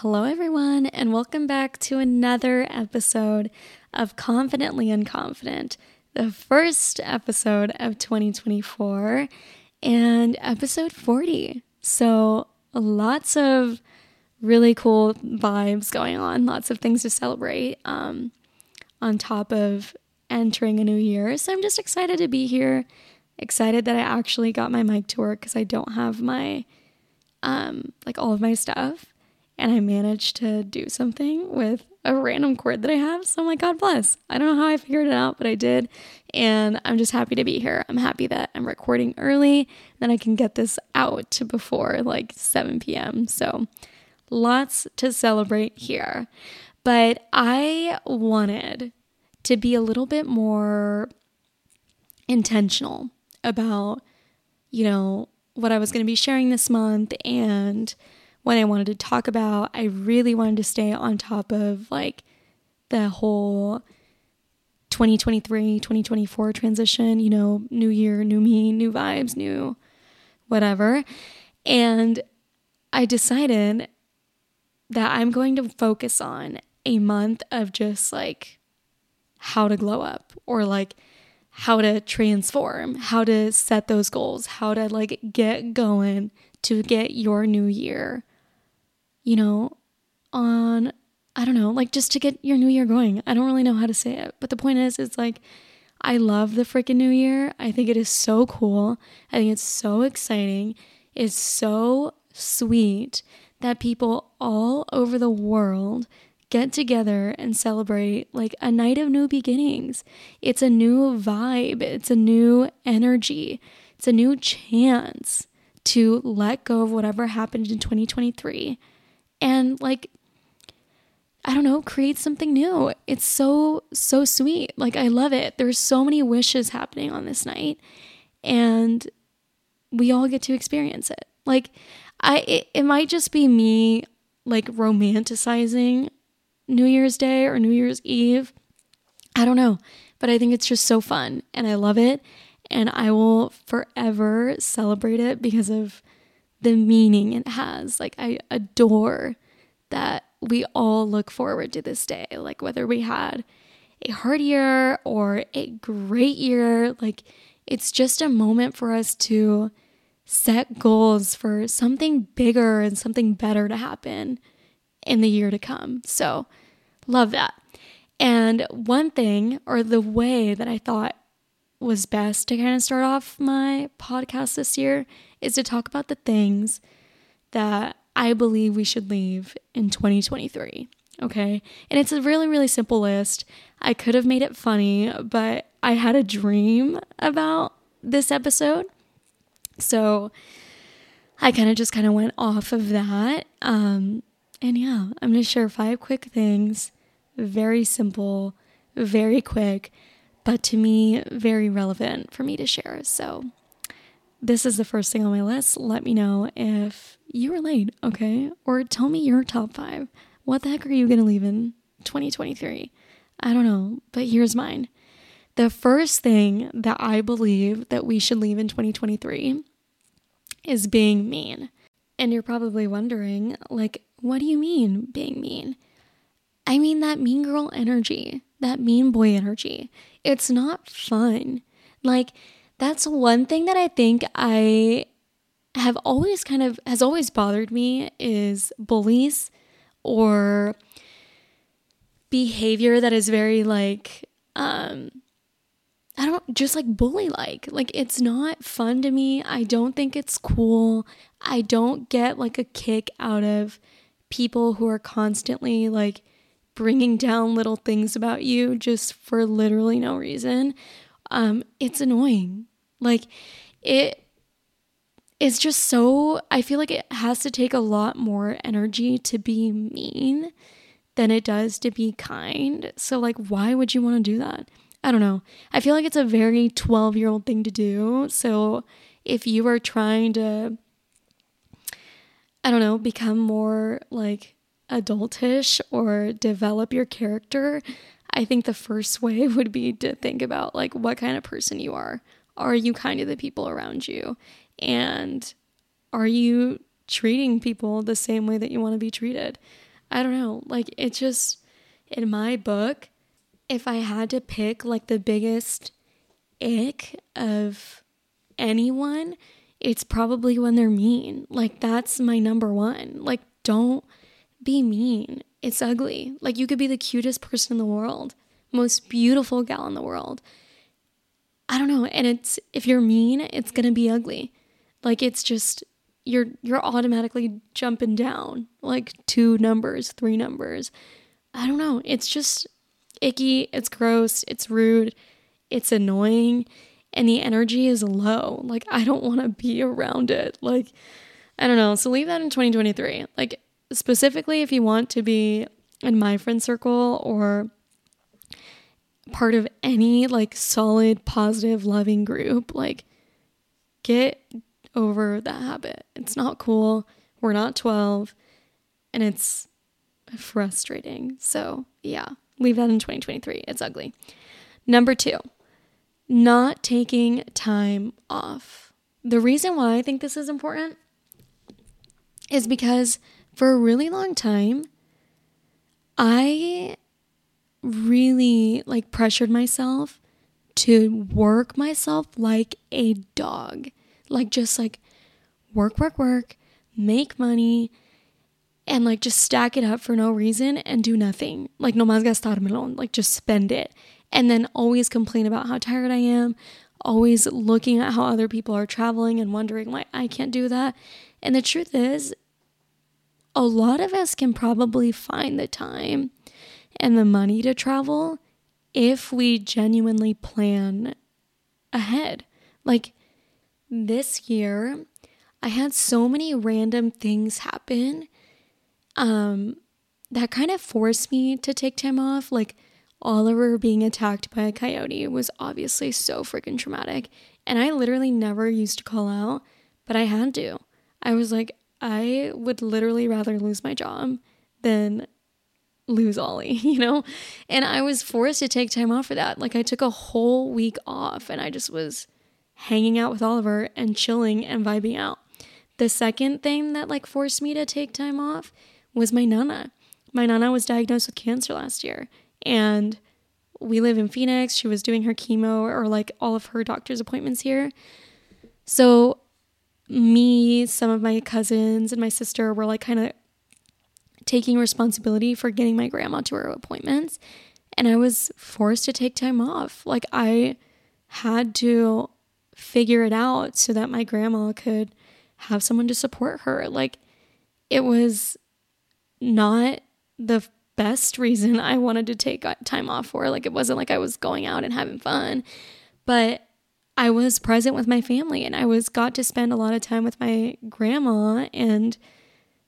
Hello, everyone, and welcome back to another episode of Confidently Unconfident, the first episode of 2024 and episode 40. So, lots of really cool vibes going on, lots of things to celebrate um, on top of entering a new year. So, I'm just excited to be here, excited that I actually got my mic to work because I don't have my, um, like all of my stuff and I managed to do something with a random cord that I have. So I'm like, God bless. I don't know how I figured it out, but I did. And I'm just happy to be here. I'm happy that I'm recording early, then I can get this out before like 7 p.m. So lots to celebrate here. But I wanted to be a little bit more intentional about, you know, what I was going to be sharing this month and what I wanted to talk about. I really wanted to stay on top of like the whole 2023 2024 transition, you know, new year, new me, new vibes, new whatever. And I decided that I'm going to focus on a month of just like how to glow up or like how to transform, how to set those goals, how to like get going to get your new year you know, on, I don't know, like just to get your new year going. I don't really know how to say it, but the point is, it's like, I love the freaking new year. I think it is so cool. I think it's so exciting. It's so sweet that people all over the world get together and celebrate like a night of new beginnings. It's a new vibe, it's a new energy, it's a new chance to let go of whatever happened in 2023 and like I don't know, create something new. It's so so sweet. Like I love it. There's so many wishes happening on this night and we all get to experience it. Like I it, it might just be me like romanticizing New Year's Day or New Year's Eve. I don't know, but I think it's just so fun and I love it and I will forever celebrate it because of the meaning it has. Like, I adore that we all look forward to this day. Like, whether we had a hard year or a great year, like, it's just a moment for us to set goals for something bigger and something better to happen in the year to come. So, love that. And one thing, or the way that I thought was best to kind of start off my podcast this year is to talk about the things that I believe we should leave in 2023. Okay. And it's a really, really simple list. I could have made it funny, but I had a dream about this episode. So I kind of just kind of went off of that. Um, and yeah, I'm going to share five quick things, very simple, very quick but to me, very relevant for me to share. So, this is the first thing on my list. Let me know if you relate, okay? Or tell me your top five. What the heck are you to leave in 2023? I don't know, but here's mine. The first thing that I believe that we should leave in 2023 is being mean. And you're probably wondering, like, what do you mean being mean? I mean that mean girl energy, that mean boy energy. It's not fun. Like, that's one thing that I think I have always kind of has always bothered me is bullies or behavior that is very like um I don't just like bully like. Like it's not fun to me. I don't think it's cool. I don't get like a kick out of people who are constantly like bringing down little things about you just for literally no reason, um, it's annoying. Like it's just so I feel like it has to take a lot more energy to be mean than it does to be kind. So like why would you want to do that? I don't know. I feel like it's a very 12-year-old thing to do. So if you are trying to I don't know, become more like adultish or develop your character, I think the first way would be to think about like what kind of person you are. Are you kind to the people around you? And are you treating people the same way that you want to be treated. I don't know. Like, it just, in my book, if I had to pick like the biggest ick of anyone, it's probably when they're mean. Like, that's my number one. Like, don't be mean. It's ugly. Like, you could be the cutest person in the world, most beautiful gal in the world. I don't know. And it's, if you're mean, it's to be ugly. Like, it's just, you're you're automatically jumping down like two numbers, three numbers. I don't know. It's just icky, it's gross, it's rude, it's annoying, and the energy is low. Like I don't want to be around it. Like I don't know. So leave that in 2023. Like specifically if you want to be in my friend circle or part of any like solid positive loving group, like get over that habit. It's not cool. We're not 12 and it's frustrating. So, yeah, leave that in 2023. It's ugly. Number two, not taking time off. The reason why I think this is important is because for a really long time, I really like pressured myself to work myself like a dog like just like work, work, work, make money, and like just stack it up for no reason and do nothing. Like no más gastármelo, like just spend it. And then always complain about how tired I am, always looking at how other people are traveling and wondering why I can't do that. And the truth is, a lot of us can probably find the time and the money to travel if we genuinely plan ahead. Like, this year, I had so many random things happen um, that kind of forced me to take time off. Like, Oliver being attacked by a coyote was obviously so freaking traumatic. And I literally never used to call out, but I had to. I was like, I would literally rather lose my job than lose Ollie, you know? And I was forced to take time off for that. Like, I took a whole week off and I just was hanging out with Oliver and chilling and vibing out. The second thing that like forced me to take time off was my nana. My nana was diagnosed with cancer last year and we live in Phoenix. She was doing her chemo or like all of her doctor's appointments here. So me, some of my cousins and my sister were like kind of taking responsibility for getting my grandma to her appointments and I was forced to take time off. Like I had to figure it out so that my grandma could have someone to support her. Like it was not the best reason I wanted to take uh, time off for. Like it wasn't like I was going out and having fun, but I was present with my family and I was got to spend a lot of time with my grandma and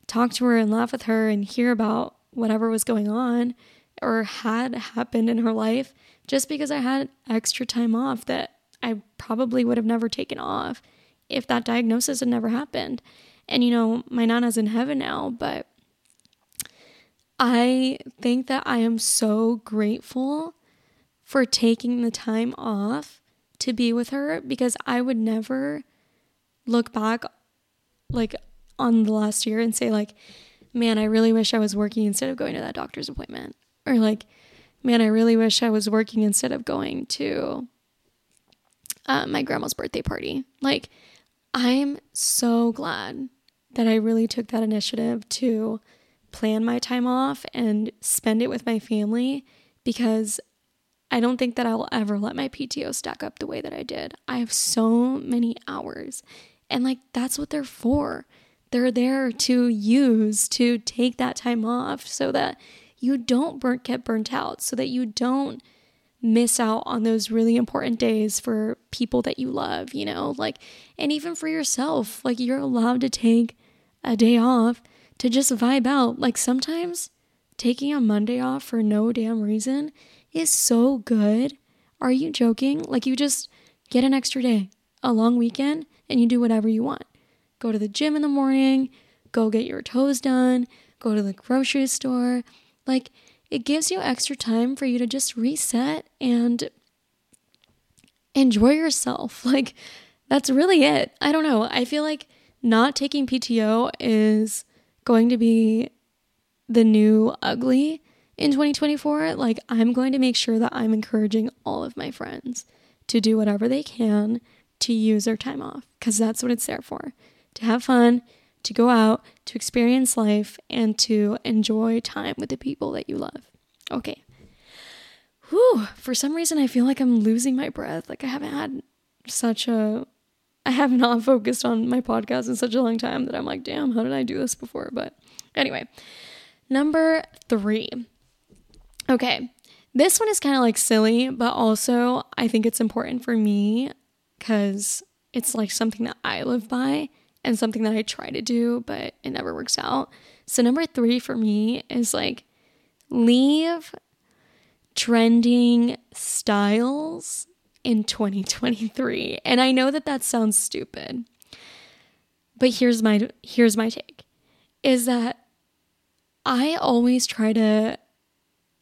talk to her and laugh with her and hear about whatever was going on or had happened in her life just because I had extra time off that I probably would have never taken off if that diagnosis had never happened. And you know, my nana's in heaven now, but I think that I am so grateful for taking the time off to be with her because I would never look back like on the last year and say like man I really wish I was working instead of going to that doctor's appointment or like man I really wish I was working instead of going to uh, my grandma's birthday party. Like, I'm so glad that I really took that initiative to plan my time off and spend it with my family because I don't think that I'll ever let my PTO stack up the way that I did. I have so many hours, and like, that's what they're for. They're there to use to take that time off so that you don't get burnt out, so that you don't miss out on those really important days for people that you love, you know, like, and even for yourself. Like, you're allowed to take a day off to just vibe out. Like, sometimes taking a Monday off for no damn reason is so good. Are you joking? Like, you just get an extra day, a long weekend, and you do whatever you want. Go to the gym in the morning, go get your toes done, go to the grocery store. Like, it gives you extra time for you to just reset and enjoy yourself. Like, that's really it. I don't know. I feel like not taking PTO is going to be the new ugly in 2024. Like, I'm going to make sure that I'm encouraging all of my friends to do whatever they can to use their time off because that's what it's there for to have fun, to go out, to experience life, and to enjoy time with the people that you love. Okay. Whew. For some reason, I feel like I'm losing my breath. Like, I haven't had such a I have not focused on my podcast in such a long time that I'm like, damn, how did I do this before? But anyway, number three. Okay, this one is kind of like silly, but also I think it's important for me because it's like something that I live by and something that I try to do, but it never works out. So, number three for me is like leave trending styles in 2023. And I know that that sounds stupid. But here's my here's my take is that I always try to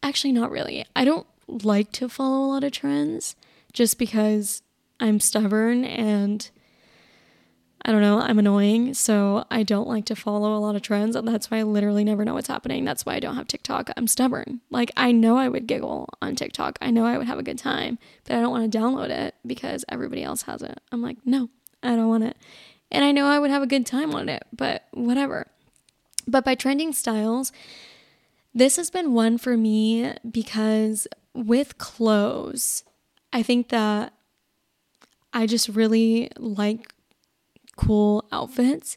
actually not really. I don't like to follow a lot of trends just because I'm stubborn and I don't know, I'm annoying. So I don't like to follow a lot of trends. And that's why I literally never know what's happening. That's why I don't have TikTok. I'm stubborn. Like, I know I would giggle on TikTok. I know I would have a good time, but I don't want to download it because everybody else has it. I'm like, no, I don't want it. And I know I would have a good time on it, but whatever. But by trending styles, this has been one for me because with clothes, I think that I just really like cool outfits.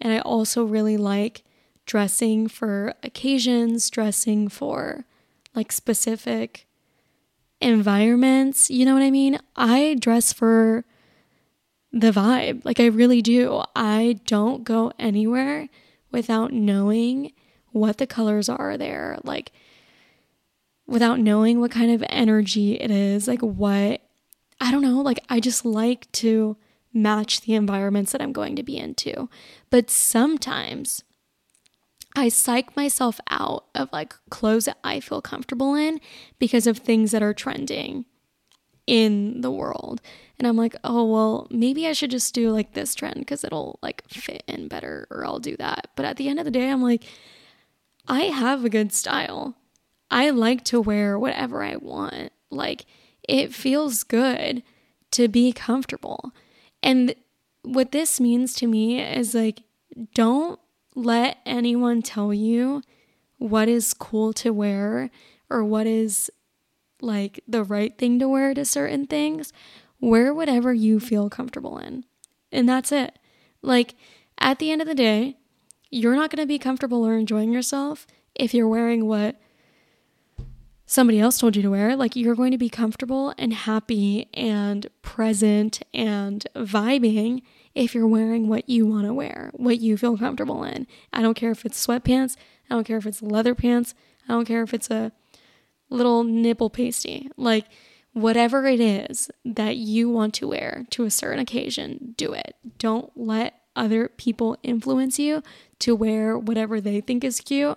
And I also really like dressing for occasions, dressing for like specific environments. You know what I mean? I dress for the vibe. Like I really do. I don't go anywhere without knowing what the colors are there. Like without knowing what kind of energy it is, like what I don't know, like I just like to match the environments that I'm going to be into. But sometimes I psych myself out of like clothes that I feel comfortable in because of things that are trending in the world. And I'm like, oh, well, maybe I should just do like this trend because it'll like fit in better or I'll do that. But at the end of the day, I'm like, I have a good style. I like to wear whatever I want. Like, it feels good to be comfortable. And what this means to me is like, don't let anyone tell you what is cool to wear or what is like the right thing to wear to certain things. Wear whatever you feel comfortable in. And that's it. Like, at the end of the day, you're not going to be comfortable or enjoying yourself if you're wearing what somebody else told you to wear. Like you're going to be comfortable and happy and present and vibing if you're wearing what you want to wear, what you feel comfortable in. I don't care if it's sweatpants, I don't care if it's leather pants, I don't care if it's a little nipple pasty. Like whatever it is that you want to wear to a certain occasion, do it. Don't let other people influence you to wear whatever they think is cute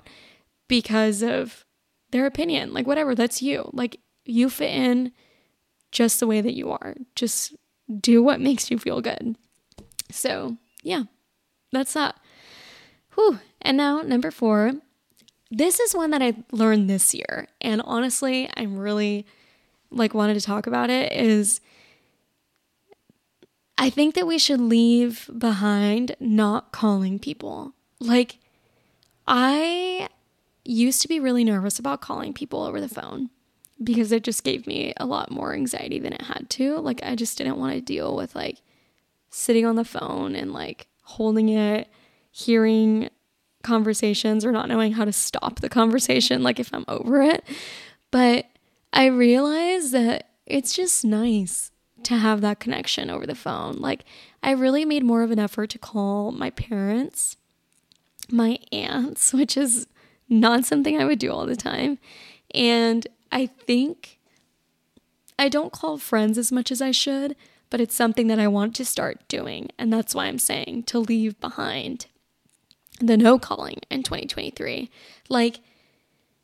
because of their opinion. Like, whatever, that's you. Like, you fit in just the way that you are. Just do what makes you feel good. So, yeah, that's that. Whew. And now, number four. This is one that I learned this year. And honestly, I'm really like wanted to talk about it is I think that we should leave behind not calling people. Like I used to be really nervous about calling people over the phone because it just gave me a lot more anxiety than it had to. Like, I just didn't want to deal with like sitting on the phone and like holding it, hearing conversations or not knowing how to stop the conversation, like if I'm over it. But I realized that it's just nice to have that connection over the phone. Like, I really made more of an effort to call my parents, my aunts, which is not something I would do all the time. And I think I don't call friends as much as I should, but it's something that I want to start doing. And that's why I'm saying to leave behind the no calling in 2023. Like,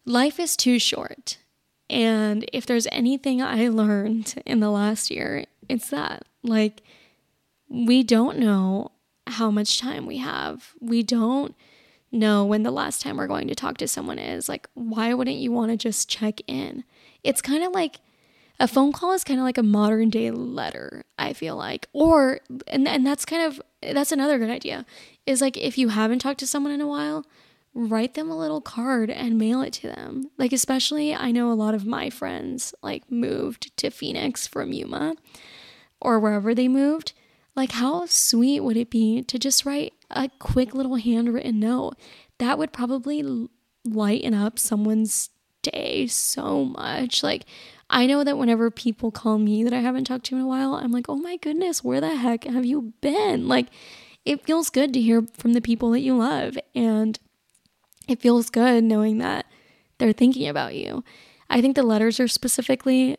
life is too short. And if there's anything I learned in the last year, it's that. Like, we don't know how much time we have. We don't know when the last time we're going to talk to someone is. Like, why wouldn't you want to just check in? It's kind of like a phone call is kind of like a modern day letter, I feel like. Or and and that's kind of that's another good idea. Is like if you haven't talked to someone in a while, write them a little card and mail it to them. Like especially I know a lot of my friends like moved to Phoenix from Yuma or wherever they moved. Like how sweet would it be to just write a quick little handwritten note? That would probably lighten up someone's day so much. Like I know that whenever people call me that I haven't talked to in a while, I'm like, oh my goodness, where the heck have you been? Like, it feels good to hear from the people that you love. And it feels good knowing that they're thinking about you. I think the letters are specifically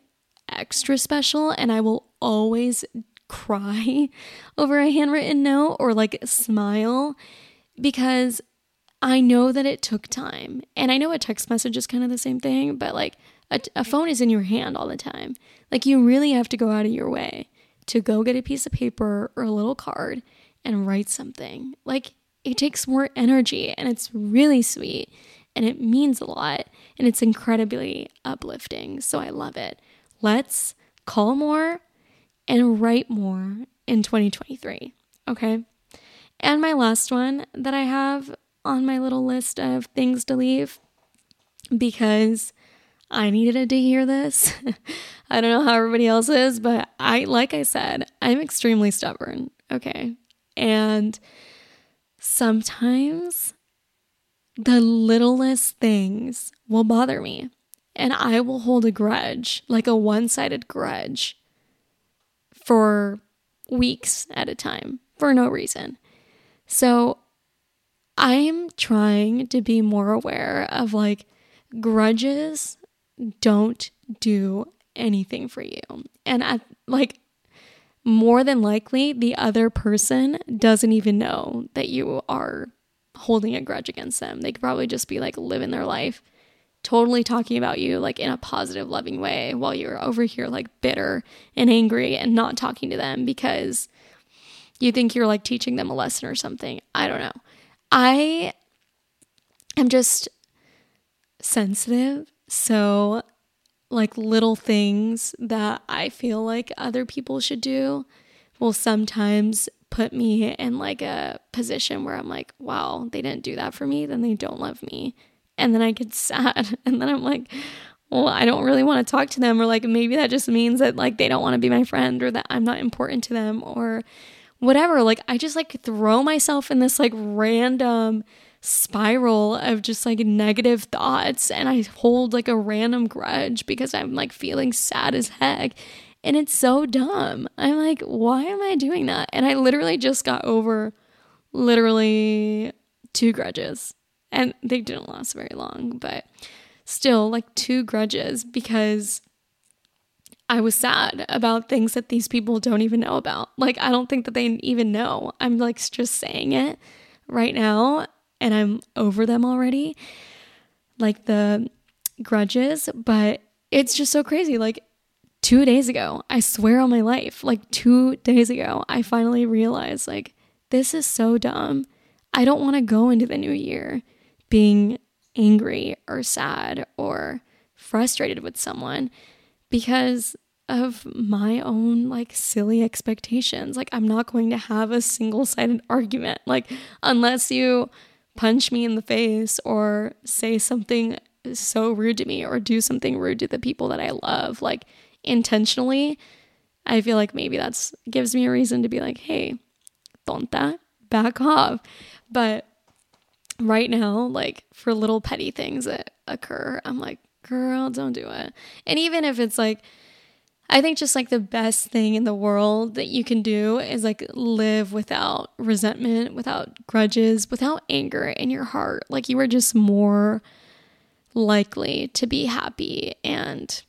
extra special, and I will always cry over a handwritten note or like smile because I know that it took time. And I know a text message is kind of the same thing, but like, a, a phone is in your hand all the time. Like you really have to go out of your way to go get a piece of paper or a little card and write something. Like it takes more energy and it's really sweet and it means a lot and it's incredibly uplifting. So I love it. Let's call more and write more in 2023. Okay. And my last one that I have on my little list of things to leave because I needed to hear this. I don't know how everybody else is, but I, like I said, I'm extremely stubborn. Okay. And sometimes the littlest things will bother me. And I will hold a grudge, like a one sided grudge, for weeks at a time for no reason. So I'm trying to be more aware of like grudges don't do anything for you. And I like more than likely the other person doesn't even know that you are holding a grudge against them. They could probably just be like living their life totally talking about you like in a positive loving way while you're over here like bitter and angry and not talking to them because you think you're like teaching them a lesson or something. I don't know. I am just sensitive so, like little things that I feel like other people should do will sometimes put me in like a position where I'm like, wow, they didn't do that for me, then they don't love me. And then I get sad. And then I'm like, well, I don't really want to talk to them. Or like maybe that just means that like they don't want to be my friend or that I'm not important to them or whatever. Like I just like throw myself in this like random spiral of just like negative thoughts and I hold like a random grudge because I'm like feeling sad as heck. And it's so dumb. I'm like, why am I doing that? And I literally just got over literally two grudges. And they didn't last very long, but still like two grudges because I was sad about things that these people don't even know about. Like, I don't think that they even know. I'm like just saying it right now and I'm over them already, like the grudges, but it's just so crazy. Like two days ago, I swear on my life, like two days ago, I finally realized, like, this is so dumb. I don't want to go into the new year being angry or sad or frustrated with someone because of my own like silly expectations. Like, I'm not going to have a single sided argument. Like, unless you punch me in the face or say something so rude to me or do something rude to the people that I love, like intentionally, I feel like maybe that's gives me a reason to be like, hey, tonta, back off. But right now, like for little petty things that occur, I'm like, girl, don't do it. And even if it's like, I think just like the best thing in the world that you can do is like live without resentment, without grudges, without anger in your heart. Like you are just more likely to be happy and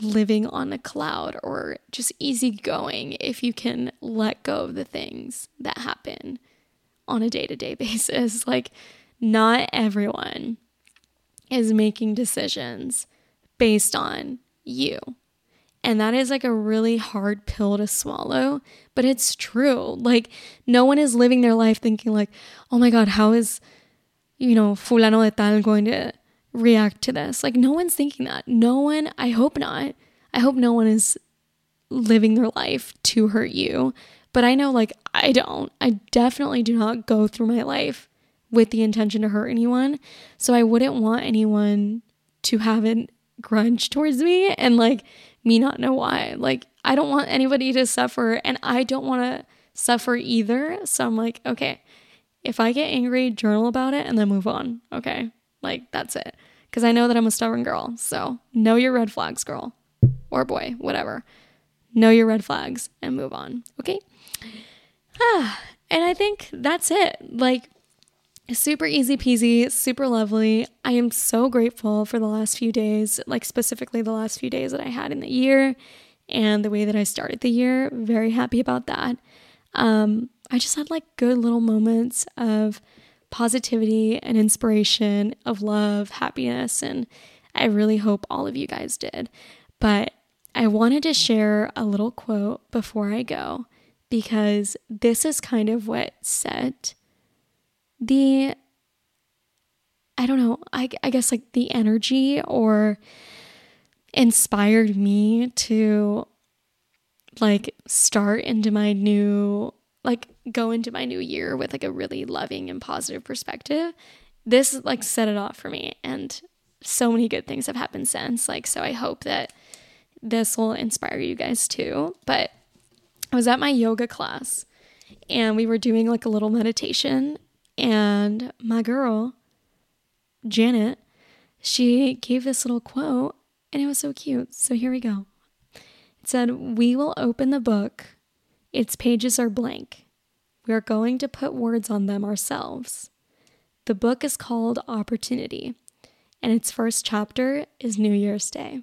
living on a cloud or just easygoing if you can let go of the things that happen on a day to day basis. Like, not everyone is making decisions based on you And that is like a really hard pill to swallow, but it's true. Like, no one is living their life thinking, like, oh my God, how is, you know, Fulano de Tal going to react to this? Like, no one's thinking that. No one, I hope not. I hope no one is living their life to hurt you. But I know, like, I don't. I definitely do not go through my life with the intention to hurt anyone. So I wouldn't want anyone to have a grudge towards me and, like, me not know why. Like, I don't want anybody to suffer and I don't want to suffer either. So I'm like, okay, if I get angry, journal about it and then move on. Okay. Like, that's it. Because I know that I'm a stubborn girl. So know your red flags, girl or boy, whatever. Know your red flags and move on. Okay. And I think that's it. Like, super easy peasy, super lovely. I am so grateful for the last few days, like specifically the last few days that I had in the year and the way that I started the year. Very happy about that. Um, I just had like good little moments of positivity and inspiration, of love, happiness, and I really hope all of you guys did. But I wanted to share a little quote before I go because this is kind of what set the I don't know, I, I guess like the energy or inspired me to like start into my new like go into my new year with like a really loving and positive perspective. This like set it off for me and so many good things have happened since. Like so I hope that this will inspire you guys too. But I was at my yoga class and we were doing like a little meditation and my girl, Janet, she gave this little quote and it was so cute. So here we go. It said, We will open the book. Its pages are blank. We are going to put words on them ourselves. The book is called Opportunity, and its first chapter is New Year's Day.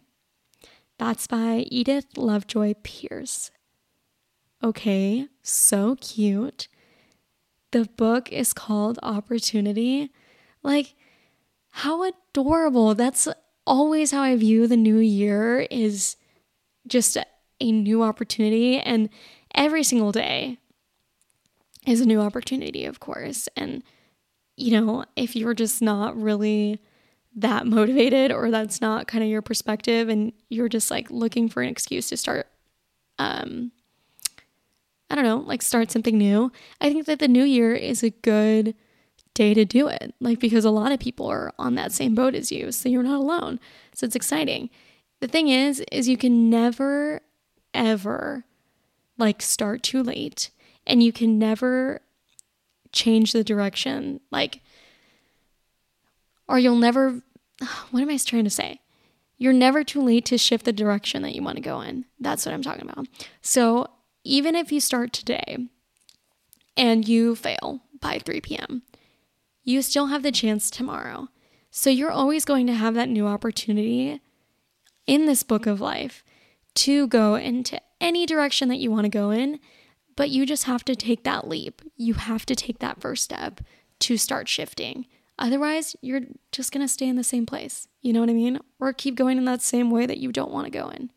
That's by Edith Lovejoy Pierce. Okay, so cute. The book is called Opportunity. Like, how adorable. That's always how I view the new year is just a, new opportunity and every single day is a new opportunity, of course. And you know, if you're just not really that motivated or that's not kind of your perspective and you're just like looking for an excuse to start um I don't know, like start something new. I think that the new year is a good day to do it. Like, because a lot of people are on that same boat as you. So you're not alone. So it's exciting. The thing is, is you can never, ever like start too late and you can never change the direction. Like, or you'll never, what am I trying to say? You're never too late to shift the direction that you want to go in. That's what I'm talking about. So even if you start today and you fail by 3 p.m., you still have the chance tomorrow. So you're always going to have that new opportunity in this book of life to go into any direction that you want to go in, but you just have to take that leap. You have to take that first step to start shifting. Otherwise, you're just going to stay in the same place. You know what I mean? Or keep going in that same way that you don't want to go in.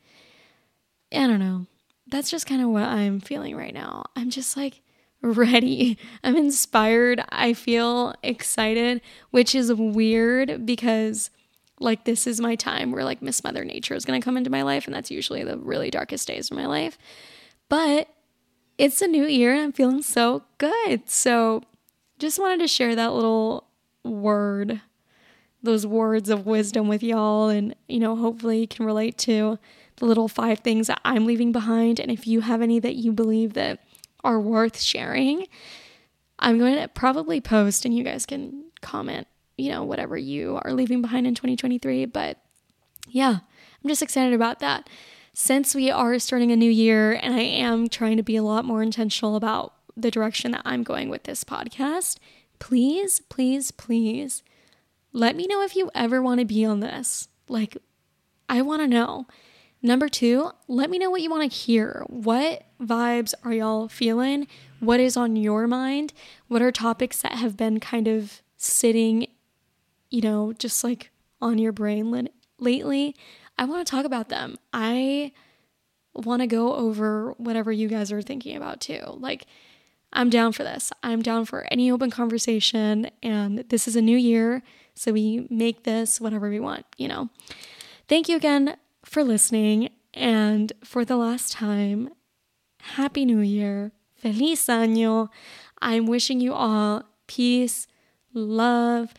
I don't know that's just kind of what I'm feeling right now. I'm just like ready. I'm inspired. I feel excited, which is weird because like this is my time where like Miss Mother Nature is going to come into my life and that's usually the really darkest days of my life. But it's a new year and I'm feeling so good. So just wanted to share that little word, those words of wisdom with y'all and you know, hopefully you can relate to the little five things that I'm leaving behind. And if you have any that you believe that are worth sharing, I'm going to probably post and you guys can comment, you know, whatever you are leaving behind in 2023. But yeah, I'm just excited about that. Since we are starting a new year and I am trying to be a lot more intentional about the direction that I'm going with this podcast, please, please, please let me know if you ever want to be on this. Like, I want to know. Number two, let me know what you want to hear. What vibes are y'all feeling? What is on your mind? What are topics that have been kind of sitting, you know, just like on your brain lately? I want to talk about them. I want to go over whatever you guys are thinking about too. Like, I'm down for this. I'm down for any open conversation. And this is a new year. So we make this whatever we want, you know. Thank you again for listening. And for the last time, Happy New Year. Feliz Año. I'm wishing you all peace, love,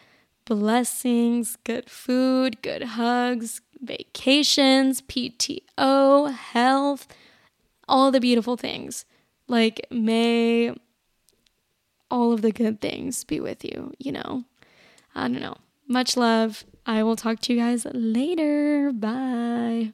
blessings, good food, good hugs, vacations, PTO, health, all the beautiful things. Like, may all of the good things be with you, you know? I don't know. Much love. I will talk to you guys later. Bye.